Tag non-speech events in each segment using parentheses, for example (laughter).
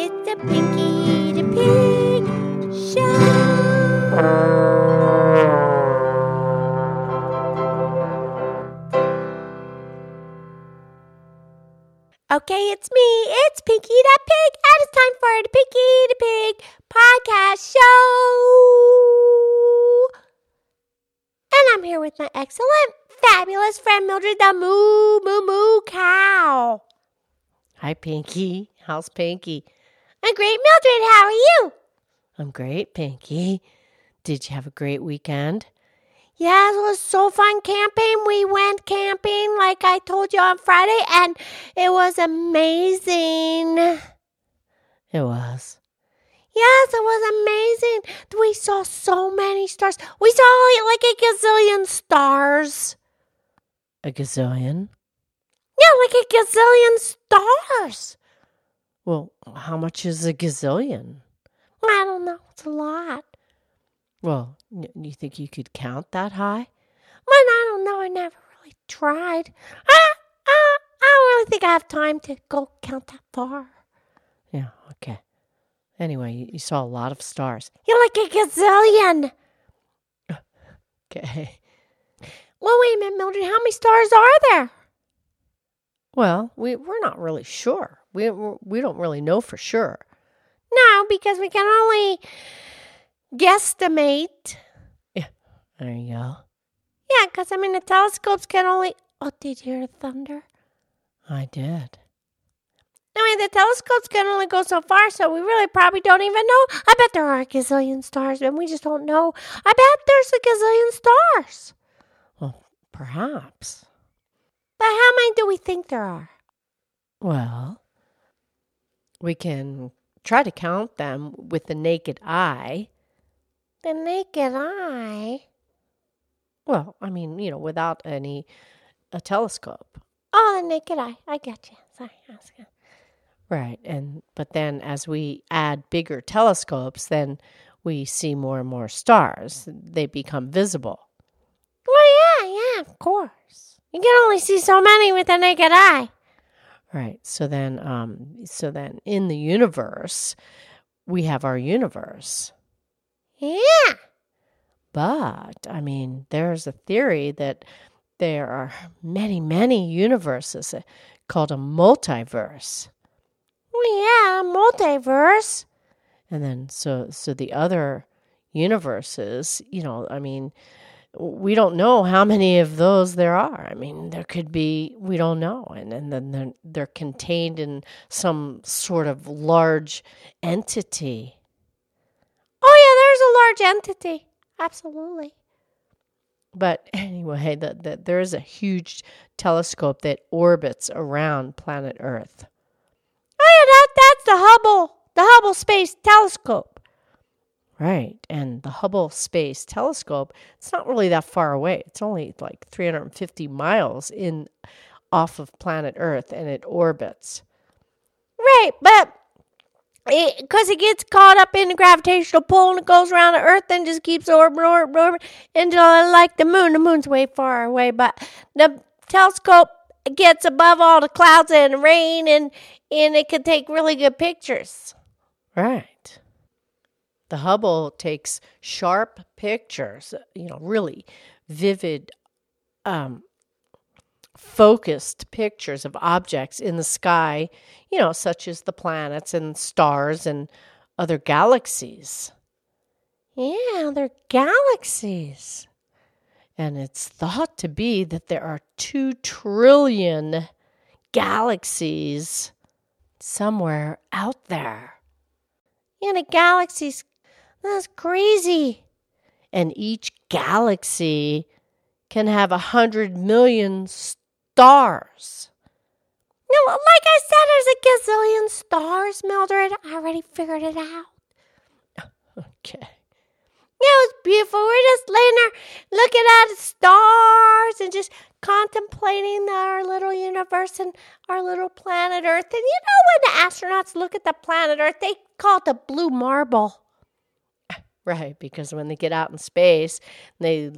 It's the Pinky the Pig Show. Okay, it's me. It's Pinky the Pig, and it's time for the Pinky the Pig podcast show. And I'm here with my excellent, fabulous friend Mildred the Moo Moo Moo Cow. Hi, Pinky. How's Pinky? I'm great, Mildred. How are you? I'm great, Pinky. Did you have a great weekend? Yeah, it was so fun camping. We went camping like I told you on Friday, and it was amazing. It was. Yes, it was amazing. We saw so many stars. We saw like a gazillion stars. A gazillion? Yeah, like a gazillion stars. Well, how much is a gazillion? I don't know. It's a lot. Well, you think you could count that high? Well, I don't know. I never really tried. I, I, I don't really think I have time to go count that far. Yeah, okay. Anyway, you, you saw a lot of stars. You're like a gazillion. (laughs) Okay. Well, wait a minute, Mildred. How many stars are there? Well, we, we're not really sure. We, we don't really know for sure. No, because we can only guesstimate. Yeah, there you go. Yeah, because I mean, the telescopes can only. Oh, did you hear the thunder? I did. I mean, the telescopes can only go so far, so we really probably don't even know. I bet there are a gazillion stars, and we just don't know. I bet there's a gazillion stars. Well, perhaps. Many do we think there are? Well, we can try to count them with the naked eye. The naked eye. Well, I mean, you know, without any a telescope. Oh, the naked eye. I get you. Sorry, I Right. And but then as we add bigger telescopes, then we see more and more stars. They become visible. Well, yeah, yeah, of course. You can only see so many with the naked eye. Right. So then um so then in the universe, we have our universe. Yeah. But I mean, there's a theory that there are many, many universes uh, called a multiverse. Well, yeah, multiverse. And then so so the other universes, you know, I mean, we don't know how many of those there are. I mean, there could be we don't know, and and then they're, they're contained in some sort of large entity. Oh, yeah, there's a large entity. Absolutely. But (laughs) anyway, that that there is a huge telescope that orbits around planet Earth. Oh, yeah, that, that's the Hubble, the Hubble Space Telescope. Right. And the Hubble Space Telescope, it's not really that far away. It's only like 350 miles in off of planet Earth and it orbits. Right, but because it, gets caught up in the gravitational pull and it goes around the Earth and just keeps orbiting, orbiting, orbiting until like the moon. The moon's way far away, but the telescope gets above all the clouds and rain and, and it can take really good pictures. Right. The Hubble takes sharp pictures, you know, really vivid um focused pictures of objects in the sky, you know, such as the planets and stars and other galaxies. Yeah, they're galaxies. And it's thought to be that there are 2 trillion galaxies somewhere out there. Yeah, the galaxies. That's crazy. And each galaxy can have a hundred million stars. No, like I said, there's a gazillion stars, Mildred. I already figured it out. (laughs) Okay. Yeah, it was beautiful. We're just laying there looking at the stars and just contemplating our little universe and our little planet Earth. And you know, when the astronauts look at the planet Earth, they call it the blue marble. Right, because when they get out in space, they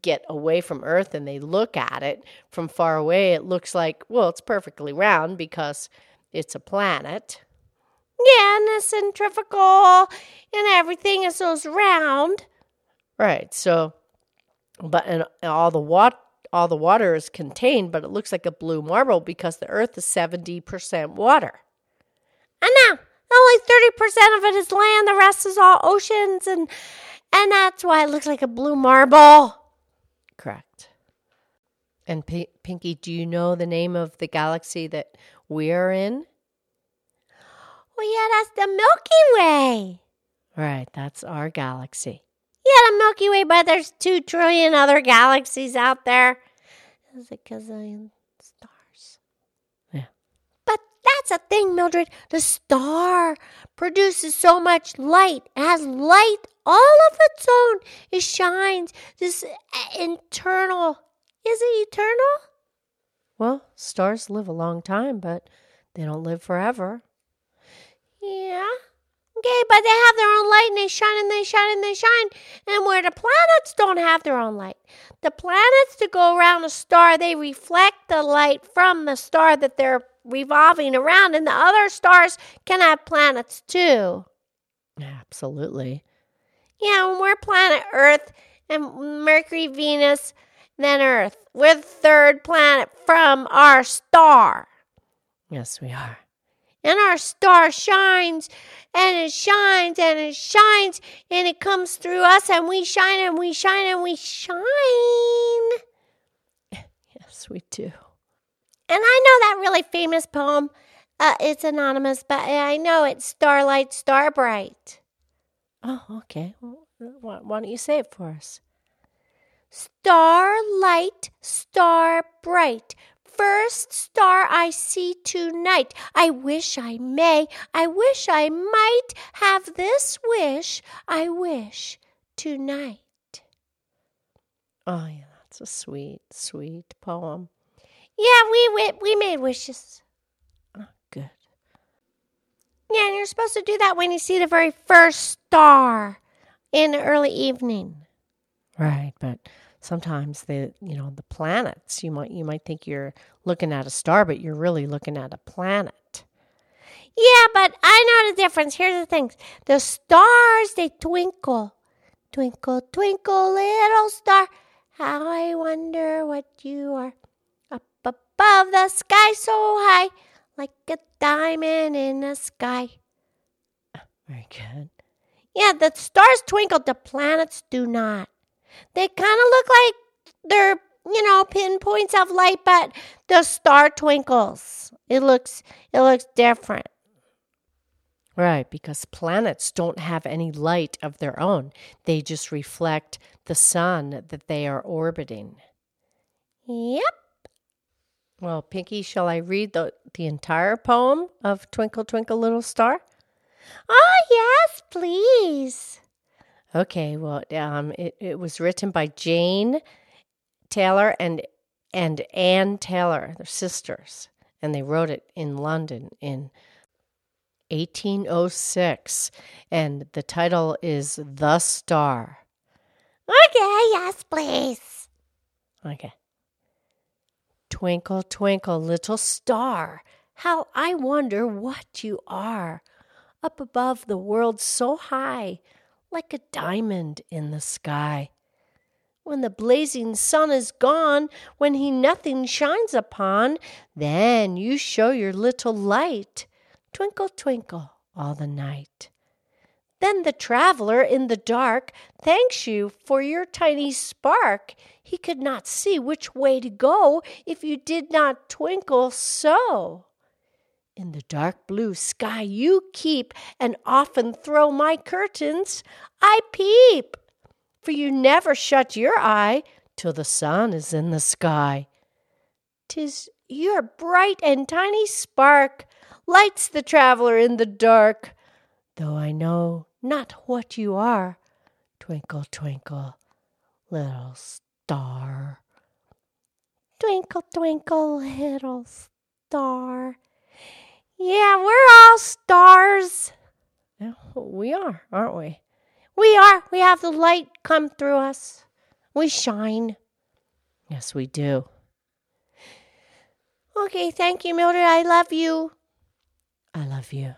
get away from Earth and they look at it from far away, it looks like, well, it's perfectly round because it's a planet. Yeah, and the centrifugal and everything is so round. Right. So, but and all the wat all the water is contained, but it looks like a blue marble because the Earth is seventy percent water. And now only thirty percent of it is land. The rest is all oceans, and and that's why it looks like a blue marble. Correct. And P- Pinky, do you know the name of the galaxy that we're in? Well, yeah, that's the Milky Way. Right, that's our galaxy. Yeah, the Milky Way, but there's two trillion other galaxies out there. Is it because of stars? Yeah. But that's a thing, Mildred. The star produces so much light. It has light all of its own. It shines. This uh, internal. Is it eternal? Well, stars live a long time, but they don't live forever. Yeah. Okay, but they have their own light and they shine and they shine and they shine. And where the planets don't have their own light, the planets to go around a star, they reflect the light from the star that they're revolving around, and the other stars can have planets too. Absolutely. Yeah, when we're planet Earth and Mercury, Venus, then Earth. We're the third planet from our star. Yes, we are. And our star shines and it shines and it shines and it comes through us and we shine and we shine and we shine. (laughs) Yes, we do. And I know that really famous poem. Uh, it's anonymous, but I know it's Starlight Starbright. Oh, okay. Why, why don't you say it for us? Starlight, star bright, first star I see tonight. I wish I may, I wish I might have this wish, I wish tonight. Oh, yeah, that's a sweet, sweet poem. Yeah, we we, we made wishes. Oh, good. Yeah, and you're supposed to do that when you see the very first star in the early evening. Right, but sometimes the you know the planets you might you might think you're looking at a star, but you're really looking at a planet. Yeah, but I know the difference. Here's the things: the stars they twinkle, twinkle, twinkle, little star. How I wonder what you are above the sky so high, like a diamond in the sky. Very good. Yeah, the stars twinkle, the planets do not. They kind of look like they're, you know, pinpoints of light, but the star twinkles. It looks it looks different. Right, because planets don't have any light of their own. They just reflect the sun that they are orbiting. Yep. Well, Pinky, shall I read the, the entire poem of Twinkle Twinkle Little Star? Oh, yes, please. Okay, well, um, it, it was written by Jane Taylor and and Anne Taylor, they're sisters, and they wrote it in London in 1806, and the title is The Star. Okay, yes, please. Okay. Twinkle, twinkle, little star, how I wonder what you are, up above the world so high like a diamond in the sky. When the blazing sun is gone, when he nothing shines upon, then you show your little light, twinkle, twinkle, all the night. Then the traveler in the dark thanks you for your tiny spark. He could not see which way to go if you did not twinkle so. In the dark blue sky you keep, and often throw my curtains. I peep, for you never shut your eye till the sun is in the sky. Tis your bright and tiny spark lights the traveler in the dark, though I know not what you are. Twinkle, twinkle, little star. Twinkle, twinkle, little star. Yeah, we're all stars. We are, aren't we? We are. We have the light come through us. We shine. Yes, we do. Okay, thank you, Mildred. I love you. I love you.